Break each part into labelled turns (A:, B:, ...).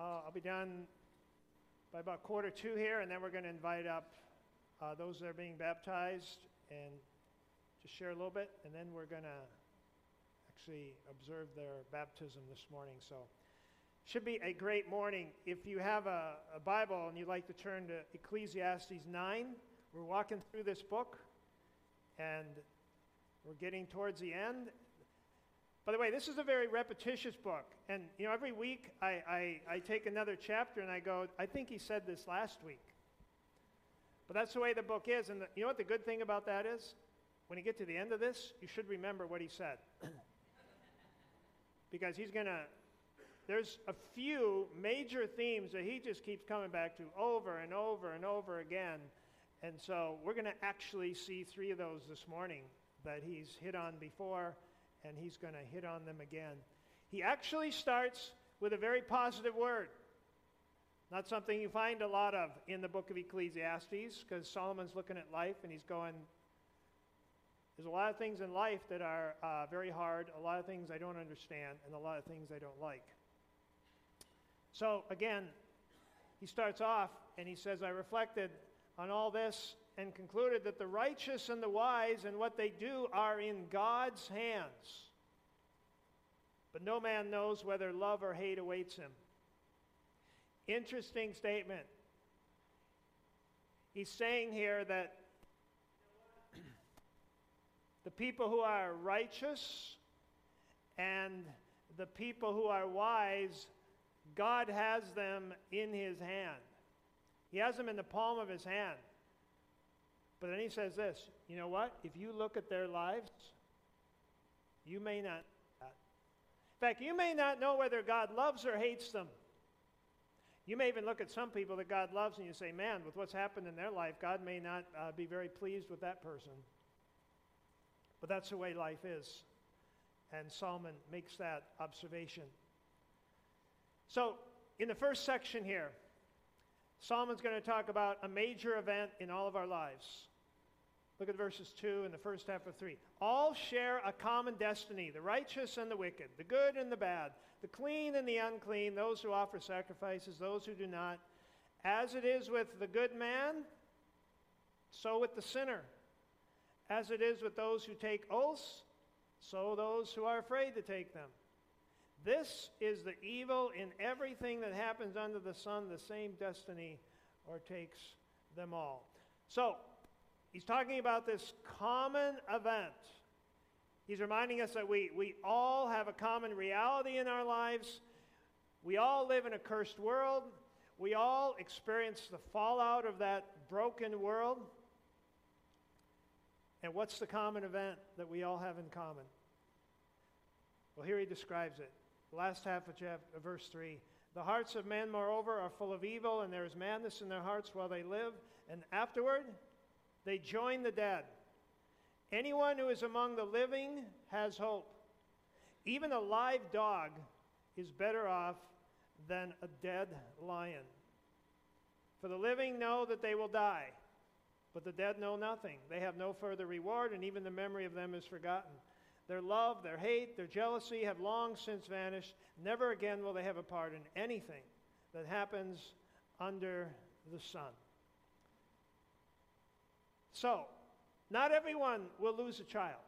A: Uh, I'll be done by about quarter two here, and then we're going to invite up uh, those that are being baptized and just share a little bit, and then we're going to actually observe their baptism this morning. So, should be a great morning. If you have a, a Bible and you'd like to turn to Ecclesiastes 9, we're walking through this book, and we're getting towards the end. By the way, this is a very repetitious book. And, you know, every week I, I, I, take another chapter and I go, I think he said this last week. But that's the way the book is. And the, you know what the good thing about that is? When you get to the end of this, you should remember what he said. because he's going to, there's a few major themes that he just keeps coming back to over and over and over again. And so we're going to actually see three of those this morning that he's hit on before and he's going to hit on them again. He actually starts with a very positive word. Not something you find a lot of in the book of Ecclesiastes, because Solomon's looking at life and he's going, There's a lot of things in life that are uh, very hard, a lot of things I don't understand, and a lot of things I don't like. So, again, he starts off and he says, I reflected on all this and concluded that the righteous and the wise and what they do are in God's hands. But no man knows whether love or hate awaits him. Interesting statement. He's saying here that the people who are righteous and the people who are wise, God has them in his hand. He has them in the palm of his hand. But then he says this you know what? If you look at their lives, you may not. In fact, you may not know whether God loves or hates them. You may even look at some people that God loves and you say, man, with what's happened in their life, God may not uh, be very pleased with that person. But that's the way life is. And Solomon makes that observation. So, in the first section here, Solomon's going to talk about a major event in all of our lives. Look at verses 2 and the first half of 3. All share a common destiny the righteous and the wicked, the good and the bad, the clean and the unclean, those who offer sacrifices, those who do not. As it is with the good man, so with the sinner. As it is with those who take oaths, so those who are afraid to take them. This is the evil in everything that happens under the sun, the same destiny or takes them all. So, he's talking about this common event. He's reminding us that we, we all have a common reality in our lives. We all live in a cursed world. We all experience the fallout of that broken world. And what's the common event that we all have in common? Well, here he describes it. The last half of chapter, verse 3. The hearts of men, moreover, are full of evil, and there is madness in their hearts while they live, and afterward they join the dead. Anyone who is among the living has hope. Even a live dog is better off than a dead lion. For the living know that they will die, but the dead know nothing. They have no further reward, and even the memory of them is forgotten. Their love, their hate, their jealousy have long since vanished. Never again will they have a part in anything that happens under the sun. So, not everyone will lose a child.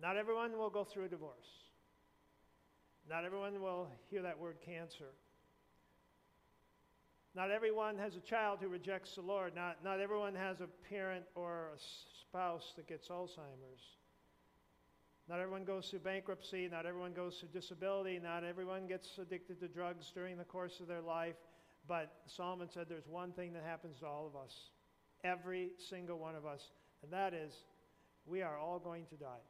A: Not everyone will go through a divorce. Not everyone will hear that word cancer. Not everyone has a child who rejects the Lord. Not, not everyone has a parent or a spouse that gets Alzheimer's. Not everyone goes through bankruptcy. Not everyone goes through disability. Not everyone gets addicted to drugs during the course of their life. But Solomon said there's one thing that happens to all of us, every single one of us, and that is we are all going to die.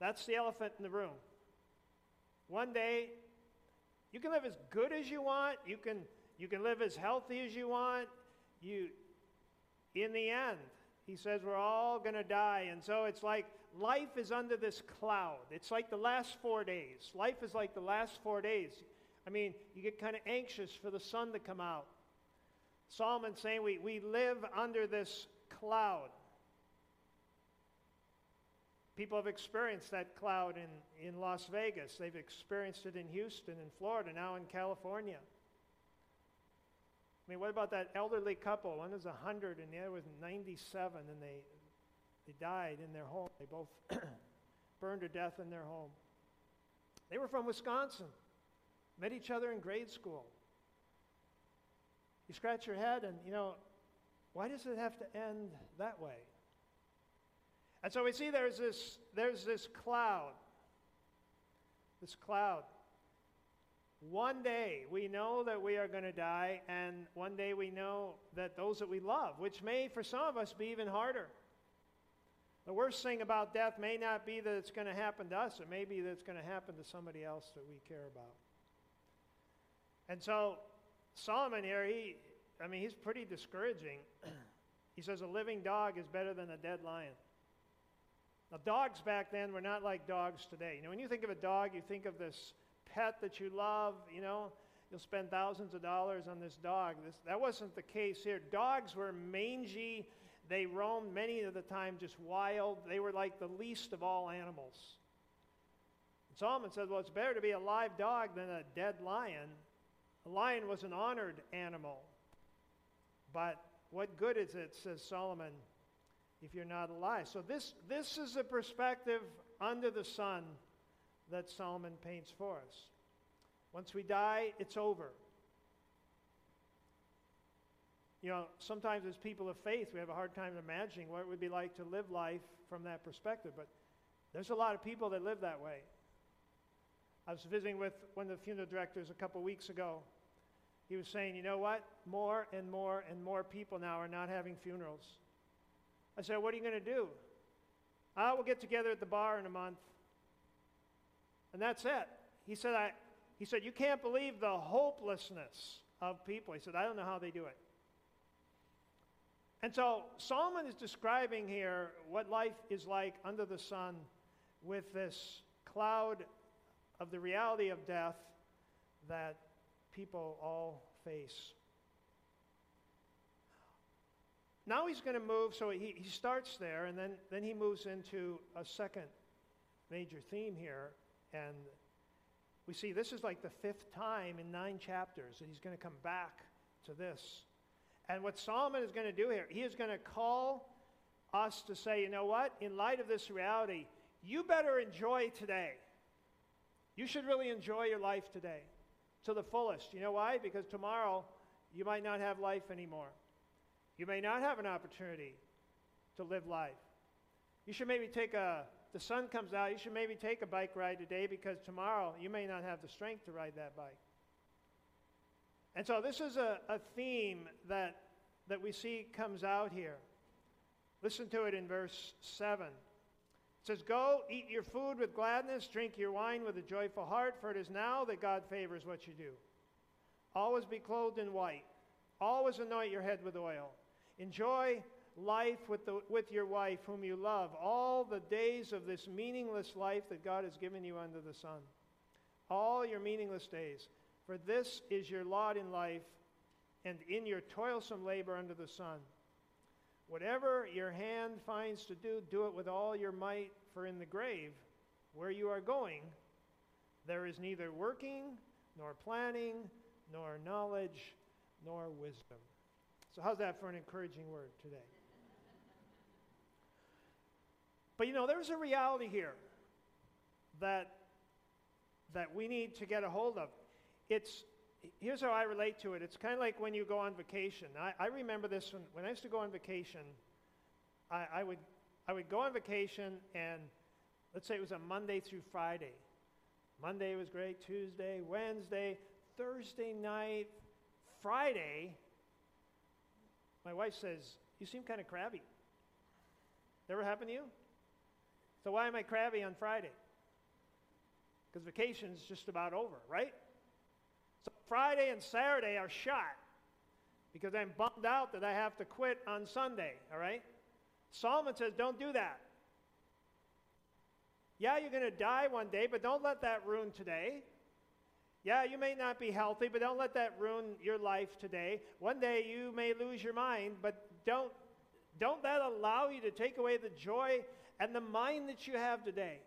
A: That's the elephant in the room. One day, you can live as good as you want. You can, you can live as healthy as you want. You, in the end, he says we're all going to die. And so it's like life is under this cloud. It's like the last four days. Life is like the last four days. I mean, you get kind of anxious for the sun to come out. Solomon's saying we, we live under this cloud. People have experienced that cloud in, in Las Vegas. They've experienced it in Houston, in Florida, now in California. I mean, what about that elderly couple? One was 100 and the other was 97, and they, they died in their home. They both burned to death in their home. They were from Wisconsin, met each other in grade school. You scratch your head, and you know, why does it have to end that way? And so we see there's this, there's this cloud. This cloud. One day we know that we are going to die, and one day we know that those that we love, which may for some of us be even harder. The worst thing about death may not be that it's going to happen to us, it may be that it's going to happen to somebody else that we care about. And so Solomon here, he, I mean, he's pretty discouraging. he says a living dog is better than a dead lion. Now, dogs back then were not like dogs today. You know, when you think of a dog, you think of this pet that you love, you know, you'll spend thousands of dollars on this dog. This, that wasn't the case here. Dogs were mangy, they roamed many of the time just wild. They were like the least of all animals. And Solomon says, well, it's better to be a live dog than a dead lion. A lion was an honored animal. But what good is it, says Solomon, if you're not alive. So this, this is a perspective under the sun that Solomon paints for us. Once we die, it's over. You know, sometimes as people of faith, we have a hard time imagining what it would be like to live life from that perspective. But there's a lot of people that live that way. I was visiting with one of the funeral directors a couple weeks ago. He was saying, you know what? More and more and more people now are not having funerals. I said, What are you going to do? Ah, I will get together at the bar in a month. And that's it. He said, I, he said, You can't believe the hopelessness of people. He said, I don't know how they do it. And so Solomon is describing here what life is like under the sun with this cloud of the reality of death that people all face. Now he's going to move, so he, he starts there, and then, then he moves into a second major theme here. And we see this is like the fifth time in nine chapters that he's going to come back to this. And what Solomon is going to do here, he is going to call us to say, you know what? In light of this reality, you better enjoy today. You should really enjoy your life today to the fullest. You know why? Because tomorrow you might not have life anymore. You may not have an opportunity to live life. You should maybe take a, the sun comes out, you should maybe take a bike ride today because tomorrow you may not have the strength to ride that bike. And so this is a, a theme that, that we see comes out here. Listen to it in verse 7. Says, Go, eat your food with gladness, drink your wine with a joyful heart, for it is now that God favors what you do. Always be clothed in white. Always anoint your head with oil. Enjoy life with, the, with your wife, whom you love, all the days of this meaningless life that God has given you under the sun. All your meaningless days. For this is your lot in life, and in your toilsome labor under the sun. Whatever your hand finds to do, do it with all your might, for in the grave, where you are going, there is neither working, nor planning, nor knowledge, nor wisdom. So, how's that for an encouraging word today? But you know, there's a reality here that, that we need to get a hold of. It's, here's how I relate to it it's kind of like when you go on vacation. I, I remember this when, when I used to go on vacation, I, I, would, I would go on vacation, and let's say it was a Monday through Friday. Monday was great, Tuesday, Wednesday, Thursday night, Friday, my wife says, You seem kind of crabby. Ever happened to you? So why am I crabby on Friday? Because vacation's just about over, right? Friday and Saturday are shot because I'm bummed out that I have to quit on Sunday, all right? Solomon says, Don't do that. Yeah, you're going to die one day, but don't let that ruin today. Yeah, you may not be healthy, but don't let that ruin your life today. One day you may lose your mind, but don't, don't that allow you to take away the joy and the mind that you have today.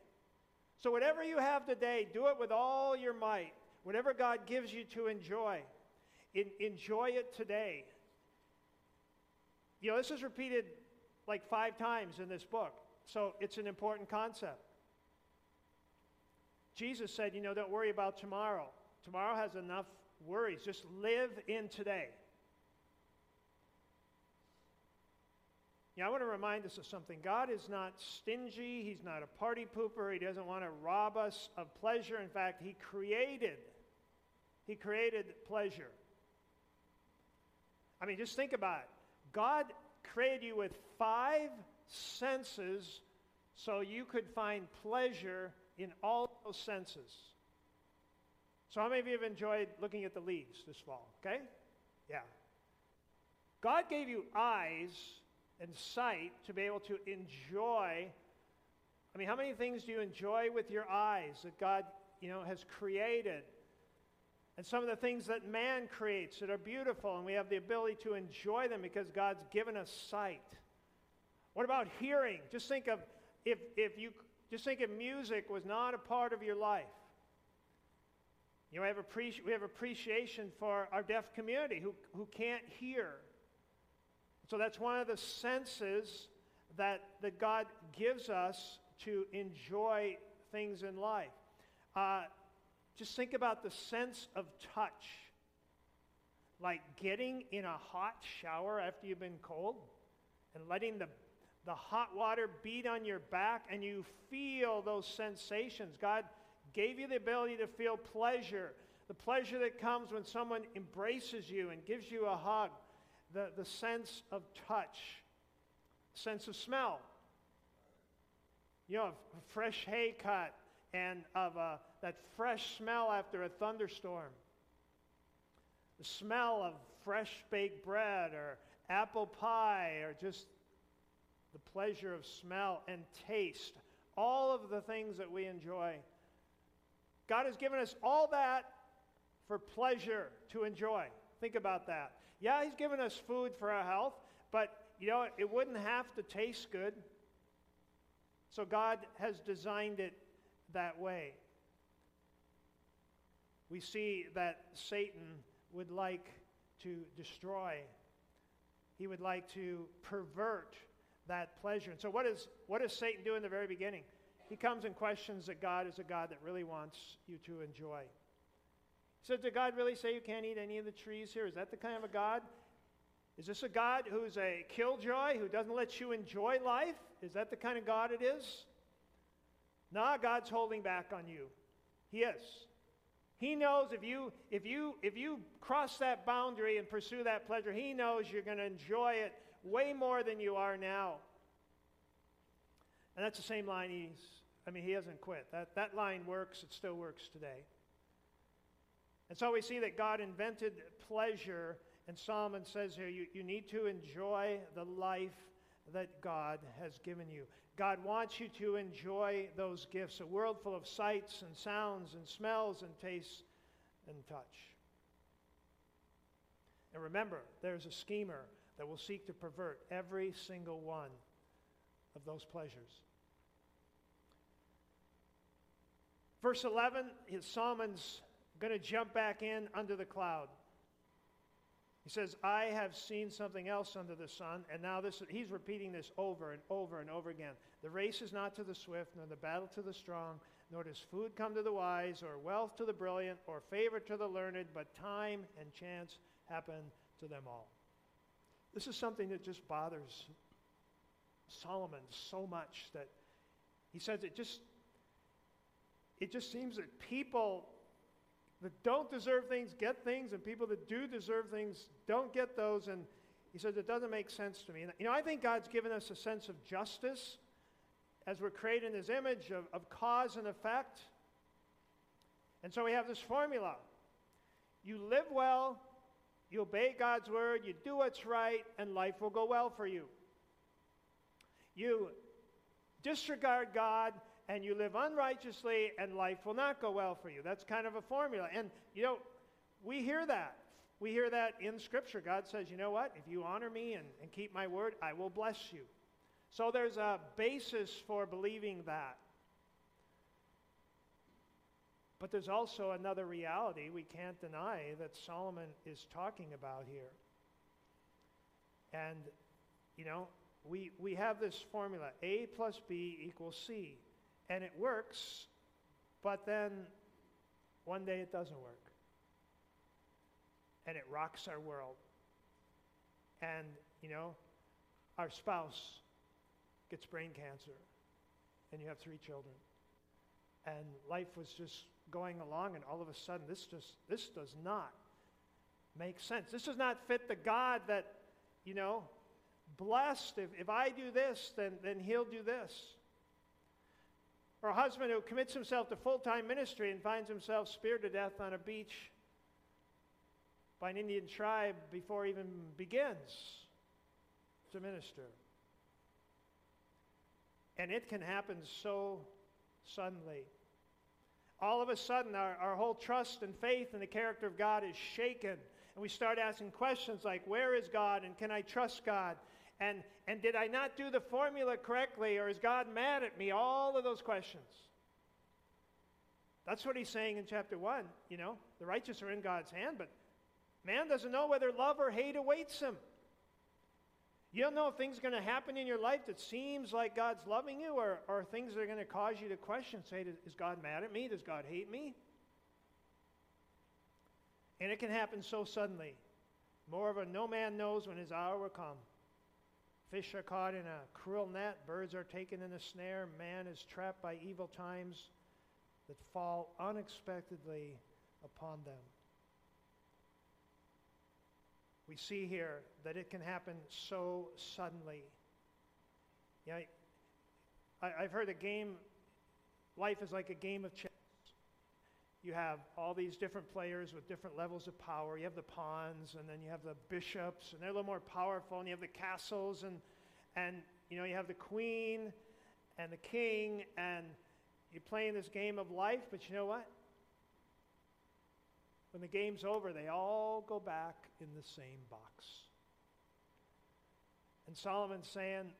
A: So, whatever you have today, do it with all your might. Whatever God gives you to enjoy, in, enjoy it today. You know, this is repeated like five times in this book, so it's an important concept. Jesus said, you know, don't worry about tomorrow. Tomorrow has enough worries. Just live in today. Yeah, I want to remind us of something. God is not stingy. He's not a party pooper. He doesn't want to rob us of pleasure. In fact, He created, He created pleasure. I mean, just think about it. God created you with five senses so you could find pleasure in all those senses. So, how many of you have enjoyed looking at the leaves this fall? Okay? Yeah. God gave you eyes and sight to be able to enjoy. I mean, how many things do you enjoy with your eyes that God, you know, has created? And some of the things that man creates that are beautiful, and we have the ability to enjoy them because God's given us sight. What about hearing? Just think of if, if you just think if music was not a part of your life. You know, we have, appreci- we have appreciation for our deaf community who, who can't hear. So that's one of the senses that, that God gives us to enjoy things in life. Uh, just think about the sense of touch. Like getting in a hot shower after you've been cold and letting the, the hot water beat on your back and you feel those sensations. God gave you the ability to feel pleasure, the pleasure that comes when someone embraces you and gives you a hug the, the sense of touch, sense of smell. You know, fresh hay cut and of a, that fresh smell after a thunderstorm. The smell of fresh baked bread or apple pie or just the pleasure of smell and taste. All of the things that we enjoy. God has given us all that for pleasure to enjoy. Think about that. Yeah, He's given us food for our health, but you know, it wouldn't have to taste good. So God has designed it that way. We see that Satan would like to destroy, he would like to pervert that pleasure. And so, what, is, what does Satan do in the very beginning? He comes and questions that God is a God that really wants you to enjoy. So, did God really say you can't eat any of the trees here? Is that the kind of a God? Is this a God who's a killjoy, who doesn't let you enjoy life? Is that the kind of God it is? Nah, God's holding back on you. He is. He knows if you if you if you cross that boundary and pursue that pleasure, he knows you're going to enjoy it way more than you are now. And that's the same line he's I mean, he hasn't quit. That that line works, it still works today. And so we see that God invented pleasure, and Solomon says here, you, you need to enjoy the life that God has given you. God wants you to enjoy those gifts, a world full of sights and sounds and smells and tastes and touch. And remember, there's a schemer that will seek to pervert every single one of those pleasures. Verse 11 is Solomon's going to jump back in under the cloud. He says, I have seen something else under the sun. And now this, he's repeating this over and over and over again. The race is not to the swift, nor the battle to the strong, nor does food come to the wise, or wealth to the brilliant, or favor to the learned, but time and chance happen to them all. This is something that just bothers Solomon so much that he says it just it just seems that people that don't deserve things get things, and people that do deserve things don't get those. And he says, It doesn't make sense to me. And, you know, I think God's given us a sense of justice as we're created in his image of, of cause and effect. And so we have this formula you live well, you obey God's word, you do what's right, and life will go well for you. You disregard God, and you live unrighteously, and life will not go well for you. That's kind of a formula. And, you know, we hear that. We hear that in Scripture. God says, you know what? If you honor me and, and keep my word, I will bless you. So there's a basis for believing that. But there's also another reality we can't deny that Solomon is talking about here. And, you know, we, we have this formula A plus B equals C. And it works, but then one day it doesn't work. And it rocks our world. And, you know, our spouse gets brain cancer, and you have three children. And life was just going along, and all of a sudden, this just this does not make sense. This does not fit the God that, you know, blessed. If, if I do this, then, then he'll do this. Or a husband who commits himself to full time ministry and finds himself speared to death on a beach by an Indian tribe before he even begins to minister. And it can happen so suddenly. All of a sudden, our, our whole trust and faith in the character of God is shaken. And we start asking questions like, Where is God? And can I trust God? And, and did I not do the formula correctly? Or is God mad at me? All of those questions. That's what he's saying in chapter 1. You know, the righteous are in God's hand, but man doesn't know whether love or hate awaits him. You don't know if things are going to happen in your life that seems like God's loving you or, or things that are going to cause you to question, say, is God mad at me? Does God hate me? And it can happen so suddenly. Moreover, no man knows when his hour will come. Fish are caught in a cruel net, birds are taken in a snare, man is trapped by evil times that fall unexpectedly upon them we see here that it can happen so suddenly. Yeah, I, I've heard a game, life is like a game of chess. You have all these different players with different levels of power. You have the pawns, and then you have the bishops, and they're a little more powerful, and you have the castles, and, and you know, you have the queen and the king, and you're playing this game of life, but you know what? When the game's over, they all go back in the same box. And Solomon's saying,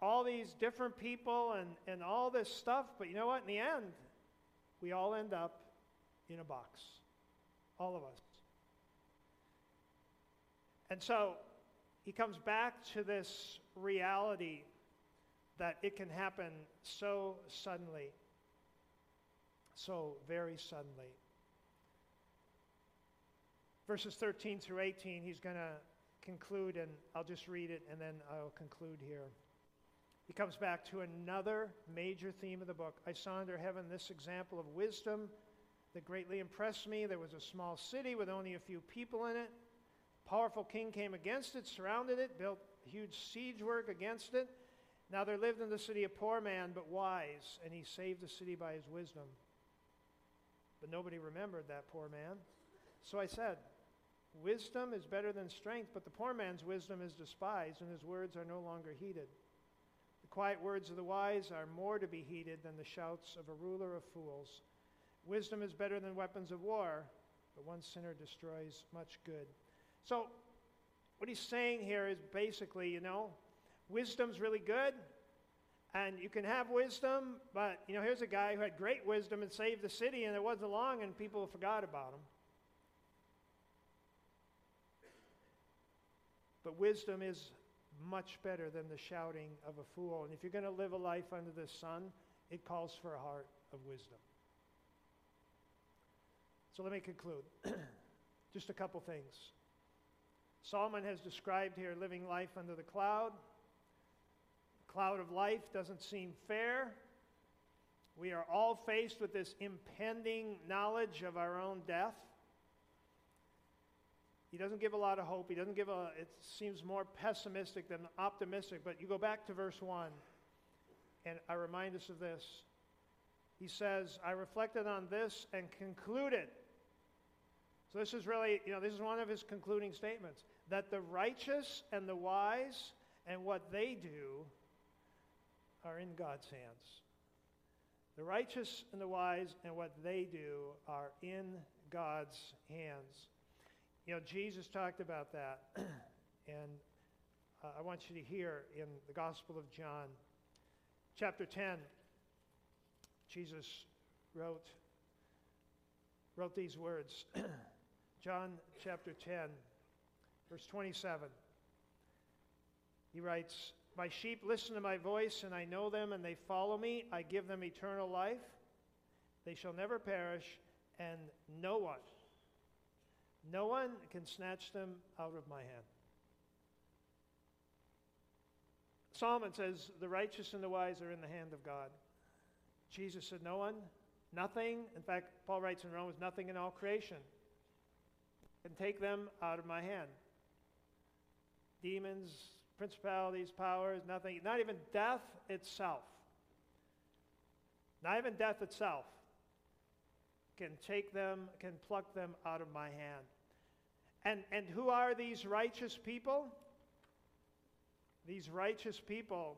A: all these different people and, and all this stuff, but you know what? In the end, we all end up in a box. All of us. And so he comes back to this reality that it can happen so suddenly, so very suddenly verses 13 through 18, he's going to conclude, and I'll just read it and then I'll conclude here. He comes back to another major theme of the book. I saw under heaven this example of wisdom that greatly impressed me. There was a small city with only a few people in it. A powerful king came against it, surrounded it, built huge siege work against it. Now there lived in the city a poor man, but wise, and he saved the city by his wisdom. But nobody remembered that poor man. So I said, Wisdom is better than strength, but the poor man's wisdom is despised, and his words are no longer heeded. Quiet words of the wise are more to be heeded than the shouts of a ruler of fools. Wisdom is better than weapons of war, but one sinner destroys much good. So, what he's saying here is basically, you know, wisdom's really good, and you can have wisdom, but, you know, here's a guy who had great wisdom and saved the city, and it wasn't long, and people forgot about him. But wisdom is much better than the shouting of a fool. And if you're going to live a life under the sun, it calls for a heart of wisdom. So let me conclude. Just a couple things. Solomon has described here living life under the cloud. Cloud of life doesn't seem fair. We are all faced with this impending knowledge of our own death. He doesn't give a lot of hope. He doesn't give a, it seems more pessimistic than optimistic. But you go back to verse 1, and I remind us of this. He says, I reflected on this and concluded. So this is really, you know, this is one of his concluding statements that the righteous and the wise and what they do are in God's hands. The righteous and the wise and what they do are in God's hands. You know, Jesus talked about that. and uh, I want you to hear in the Gospel of John, chapter 10. Jesus wrote, wrote these words John chapter 10, verse 27. He writes, My sheep listen to my voice, and I know them, and they follow me. I give them eternal life. They shall never perish, and no one, no one can snatch them out of my hand. Solomon says, The righteous and the wise are in the hand of God. Jesus said, No one, nothing, in fact, Paul writes in Romans, nothing in all creation can take them out of my hand. Demons, principalities, powers, nothing, not even death itself. Not even death itself can take them, can pluck them out of my hand. And, and who are these righteous people? These righteous people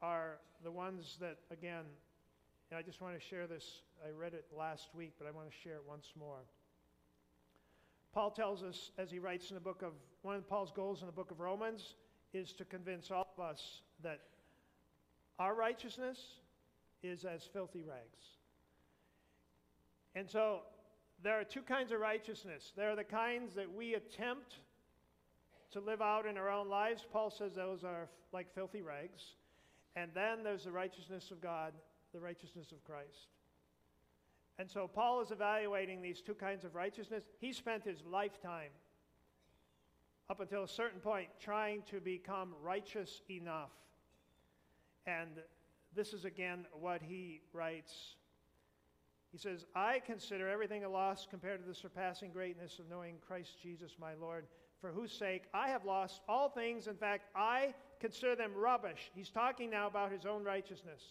A: are the ones that, again, I just want to share this. I read it last week, but I want to share it once more. Paul tells us, as he writes in the book of, one of Paul's goals in the book of Romans is to convince all of us that our righteousness is as filthy rags. And so there are two kinds of righteousness. There are the kinds that we attempt to live out in our own lives. Paul says those are like filthy rags. And then there's the righteousness of God, the righteousness of Christ. And so Paul is evaluating these two kinds of righteousness. He spent his lifetime, up until a certain point, trying to become righteous enough. And this is again what he writes. He says, I consider everything a loss compared to the surpassing greatness of knowing Christ Jesus my Lord, for whose sake I have lost all things. In fact, I consider them rubbish. He's talking now about his own righteousness.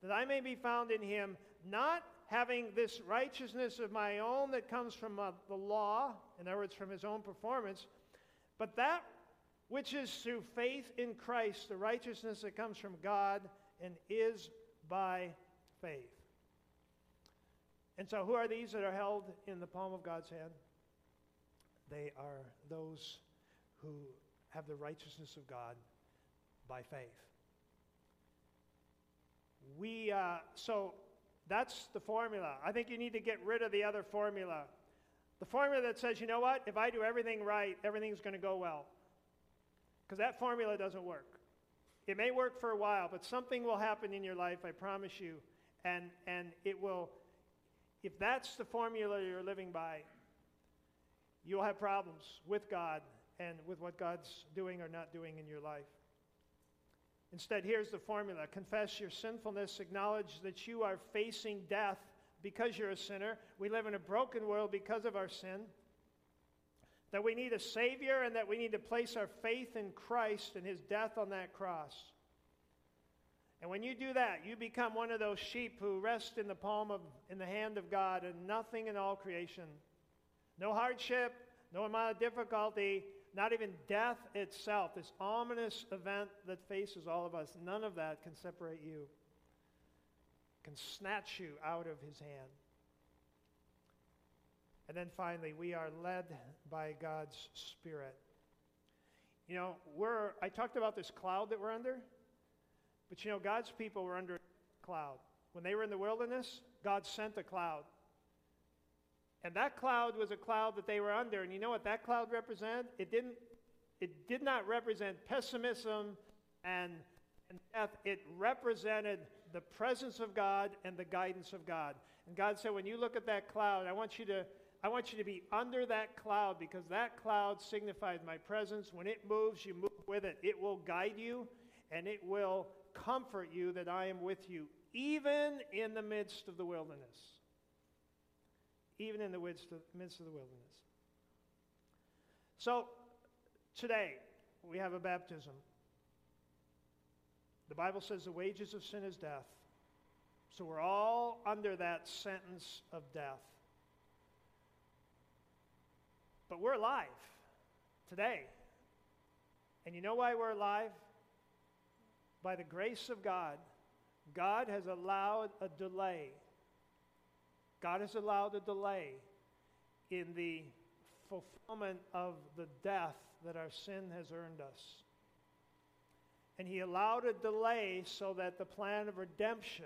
A: That I may be found in him, not having this righteousness of my own that comes from uh, the law, in other words, from his own performance, but that which is through faith in Christ, the righteousness that comes from God and is by faith. And so, who are these that are held in the palm of God's hand? They are those who have the righteousness of God by faith. We, uh, so that's the formula. I think you need to get rid of the other formula. The formula that says, you know what, if I do everything right, everything's going to go well. Because that formula doesn't work. It may work for a while, but something will happen in your life, I promise you, and, and it will, if that's the formula you're living by, you'll have problems with God and with what God's doing or not doing in your life. Instead, here's the formula confess your sinfulness, acknowledge that you are facing death because you're a sinner. We live in a broken world because of our sin. That we need a Savior and that we need to place our faith in Christ and His death on that cross. And when you do that, you become one of those sheep who rest in the palm of, in the hand of God and nothing in all creation. No hardship, no amount of difficulty, not even death itself, this ominous event that faces all of us, none of that can separate you, can snatch you out of his hand. And then finally, we are led by God's Spirit. You know, we're, I talked about this cloud that we're under, but you know, God's people were under a cloud. When they were in the wilderness, God sent a cloud. And that cloud was a cloud that they were under. And you know what that cloud represented? It didn't it did not represent pessimism and, and death. It represented the presence of God and the guidance of God. And God said, when you look at that cloud, I want you to I want you to be under that cloud because that cloud signifies my presence. When it moves, you move with it. It will guide you and it will comfort you that I am with you, even in the midst of the wilderness even in the midst of, midst of the wilderness. So, today, we have a baptism. The Bible says the wages of sin is death. So we're all under that sentence of death. But we're alive today. And you know why we're alive? By the grace of God, God has allowed a delay God has allowed a delay in the fulfillment of the death that our sin has earned us. And he allowed a delay so that the plan of redemption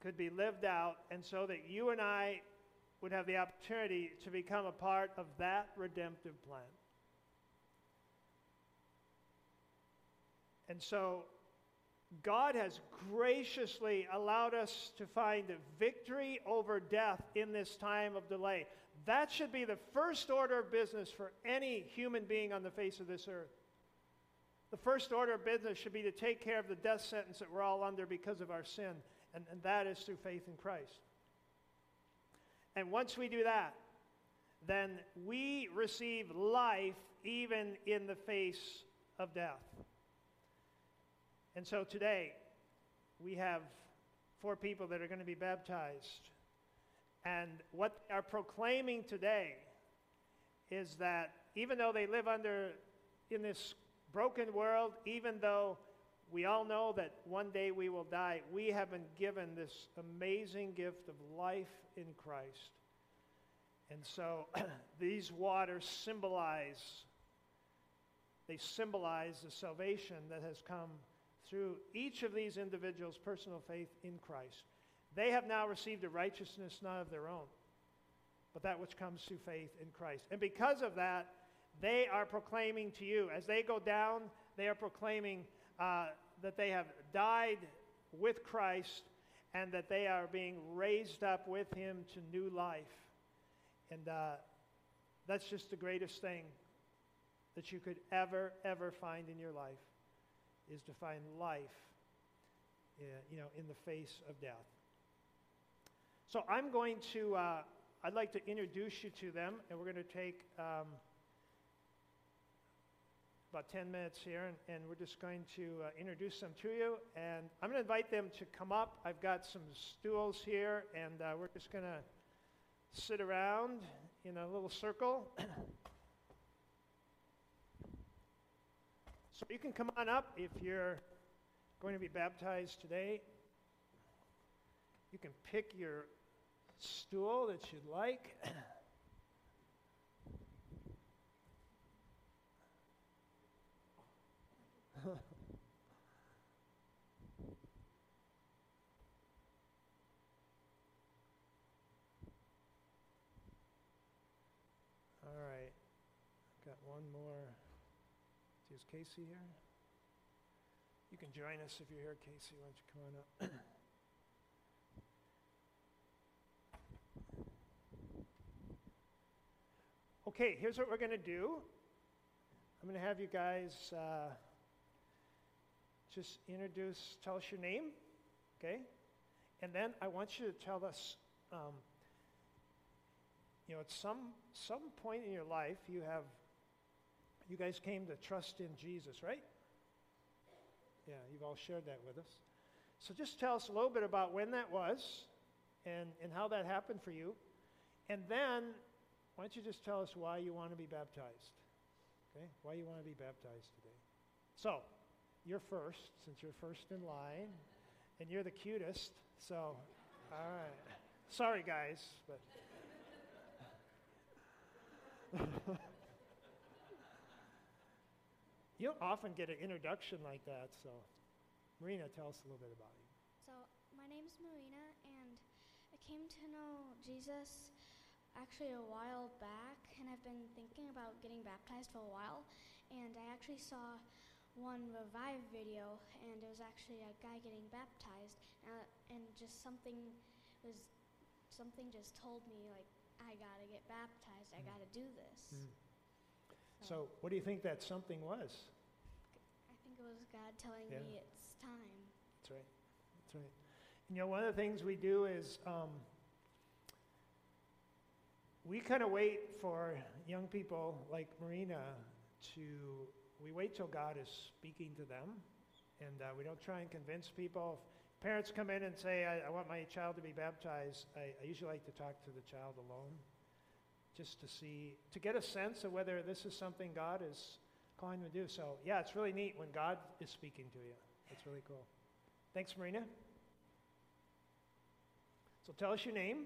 A: could be lived out and so that you and I would have the opportunity to become a part of that redemptive plan. And so God has graciously allowed us to find victory over death in this time of delay. That should be the first order of business for any human being on the face of this earth. The first order of business should be to take care of the death sentence that we're all under because of our sin, and, and that is through faith in Christ. And once we do that, then we receive life even in the face of death. And so today, we have four people that are going to be baptized. And what they are proclaiming today is that even though they live under in this broken world, even though we all know that one day we will die, we have been given this amazing gift of life in Christ. And so these waters symbolize they symbolize the salvation that has come through each of these individuals' personal faith in Christ. They have now received a righteousness not of their own, but that which comes through faith in Christ. And because of that, they are proclaiming to you, as they go down, they are proclaiming uh, that they have died with Christ and that they are being raised up with Him to new life. And uh, that's just the greatest thing that you could ever, ever find in your life is to find life, uh, you know, in the face of death. So I'm going to, uh, I'd like to introduce you to them, and we're going to take um, about 10 minutes here, and, and we're just going to uh, introduce them to you. And I'm going to invite them to come up. I've got some stools here, and uh, we're just going to sit around in a little circle. So you can come on up if you're going to be baptized today. You can pick your stool that you'd like. All right. Got one more. Is Casey here? You can join us if you're here, Casey. Why don't you come on up? okay, here's what we're going to do. I'm going to have you guys uh, just introduce, tell us your name, okay? And then I want you to tell us, um, you know, at some, some point in your life, you have you guys came to trust in Jesus, right? Yeah, you've all shared that with us. So just tell us a little bit about when that was and, and how that happened for you. And then, why don't you just tell us why you want to be baptized? Okay? Why you want to be baptized today. So, you're first, since you're first in line, and you're the cutest. So, all right. Sorry, guys, but. You don't often get an introduction like that, so Marina, tell us a little bit about you.
B: So, my name's Marina, and I came to know Jesus actually a while back, and I've been thinking about getting baptized for a while. And I actually saw one revive video, and it was actually a guy getting baptized, uh, and just something was something just told me like I gotta get baptized, I mm. gotta do this. Mm.
A: So, what do you think that something was?
B: I think it was God telling yeah. me it's time.
A: That's right. That's right. You know, one of the things we do is um, we kind of wait for young people like Marina to, we wait till God is speaking to them, and uh, we don't try and convince people. If parents come in and say, I, I want my child to be baptized, I, I usually like to talk to the child alone just to see, to get a sense of whether this is something God is calling to do. So, yeah, it's really neat when God is speaking to you. It's really cool. Thanks, Marina. So, tell us your name.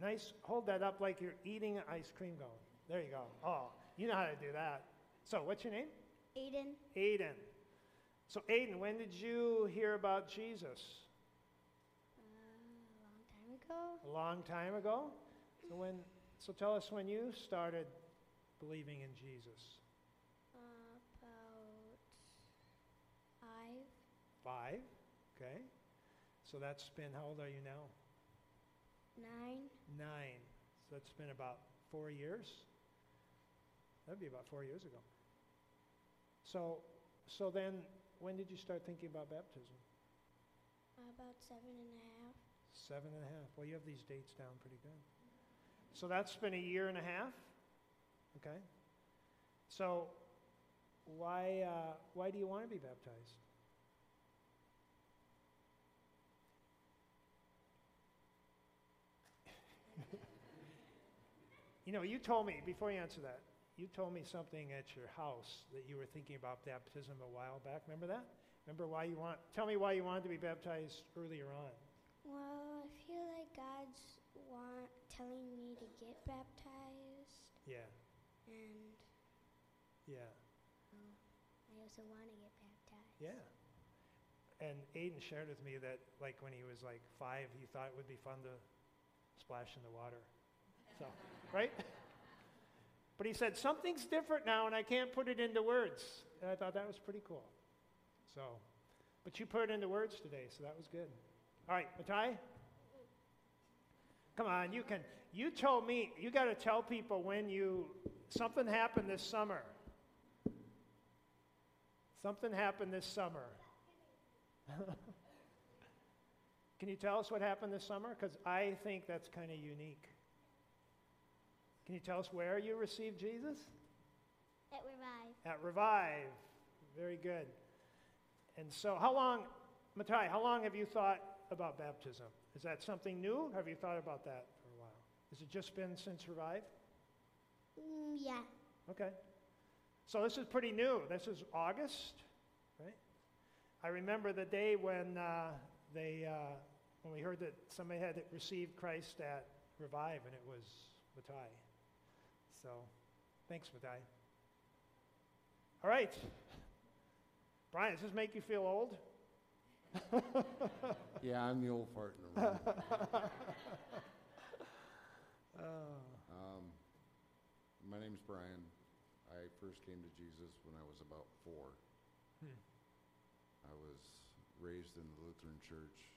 A: Nice. Hold that up like you're eating an ice cream cone. There you go. Oh, you know how to do that. So, what's your name?
B: Aiden,
A: Aiden. So, Aiden, when did you hear about Jesus?
B: uh, a long time ago.
A: A long time ago. So, when? So, tell us when you started believing in Jesus.
B: About five.
A: Five. Okay. So that's been. How old are you now?
B: Nine.
A: Nine. So that's been about four years. That'd be about four years ago. So, so then, when did you start thinking about baptism?
B: About seven and a half.
A: Seven and a half. Well, you have these dates down pretty good. So that's been a year and a half. Okay. So, why uh, why do you want to be baptized? you know, you told me before you answer that. You told me something at your house that you were thinking about baptism a while back. Remember that? Remember why you want? Tell me why you wanted to be baptized earlier on.
B: Well, I feel like God's want telling me to get baptized,
A: Yeah.
B: and
A: Yeah.
B: oh, I also want to get baptized.
A: Yeah. And Aiden shared with me that, like, when he was like five, he thought it would be fun to splash in the water. So, right? But he said, something's different now, and I can't put it into words. And I thought that was pretty cool. So, but you put it into words today, so that was good. All right, Matai? Come on, you can. You told me, you got to tell people when you, something happened this summer. Something happened this summer. Can you tell us what happened this summer? Because I think that's kind of unique. Can you tell us where you received Jesus?
B: At Revive.
A: At Revive. Very good. And so, how long, Matai, how long have you thought about baptism? Is that something new? Have you thought about that for a while? Has it just been since Revive?
B: Mm, yeah.
A: Okay. So this is pretty new. This is August, right? I remember the day when uh, they uh, when we heard that somebody had received Christ at Revive, and it was Matai. So, thanks, Matai. All right, Brian, does this make you feel old?
C: Yeah, I'm the old fart in the room. Um, my name's Brian. I first came to Jesus when I was about four.
A: Hmm.
C: I was raised in the Lutheran church.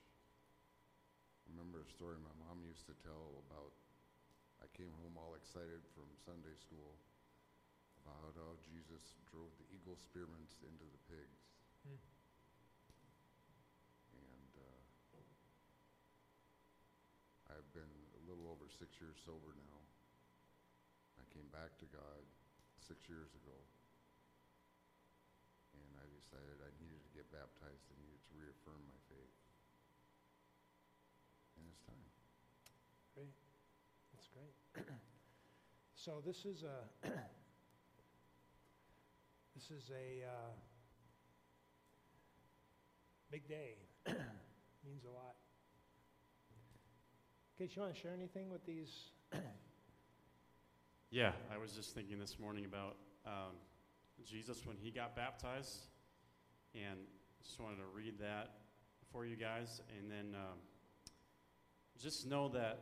C: I remember a story my mom used to tell about I came home all excited from Sunday school about how Jesus drove the eagle spearments into the pigs.
A: Hmm.
C: And uh, I've been a little over six years sober now. I came back to God six years ago. And I decided I needed to get baptized. I needed to reaffirm my faith. And it's time.
A: great. That's great. so this is a this is a uh, big day. Means a lot. Okay, you want to share anything with these?
D: Yeah, I was just thinking this morning about um, Jesus when he got baptized, and just wanted to read that for you guys, and then um, just know that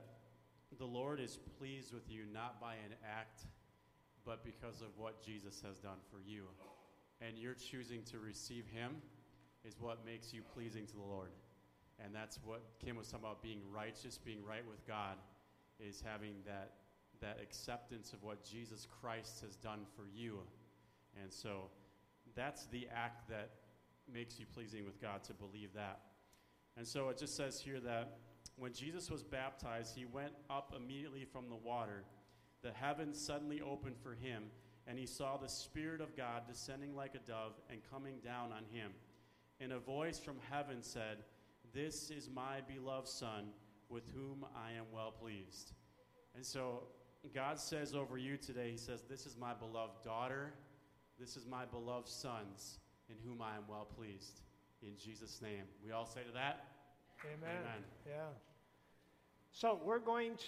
D: the Lord is pleased with you not by an act, but because of what Jesus has done for you, and you're choosing to receive Him is what makes you pleasing to the Lord, and that's what Kim was talking about being righteous, being right with God, is having that that acceptance of what Jesus Christ has done for you. And so that's the act that makes you pleasing with God to believe that. And so it just says here that when Jesus was baptized, he went up immediately from the water. The heavens suddenly opened for him, and he saw the Spirit of God descending like a dove and coming down on him. And a voice from heaven said, This is my beloved Son, with whom I am well pleased. And so God says over you today, He says, This is my beloved daughter. This is my beloved sons, in whom I am well pleased. In Jesus' name. We all say to that?
A: Amen.
D: Amen.
A: Yeah. So we're going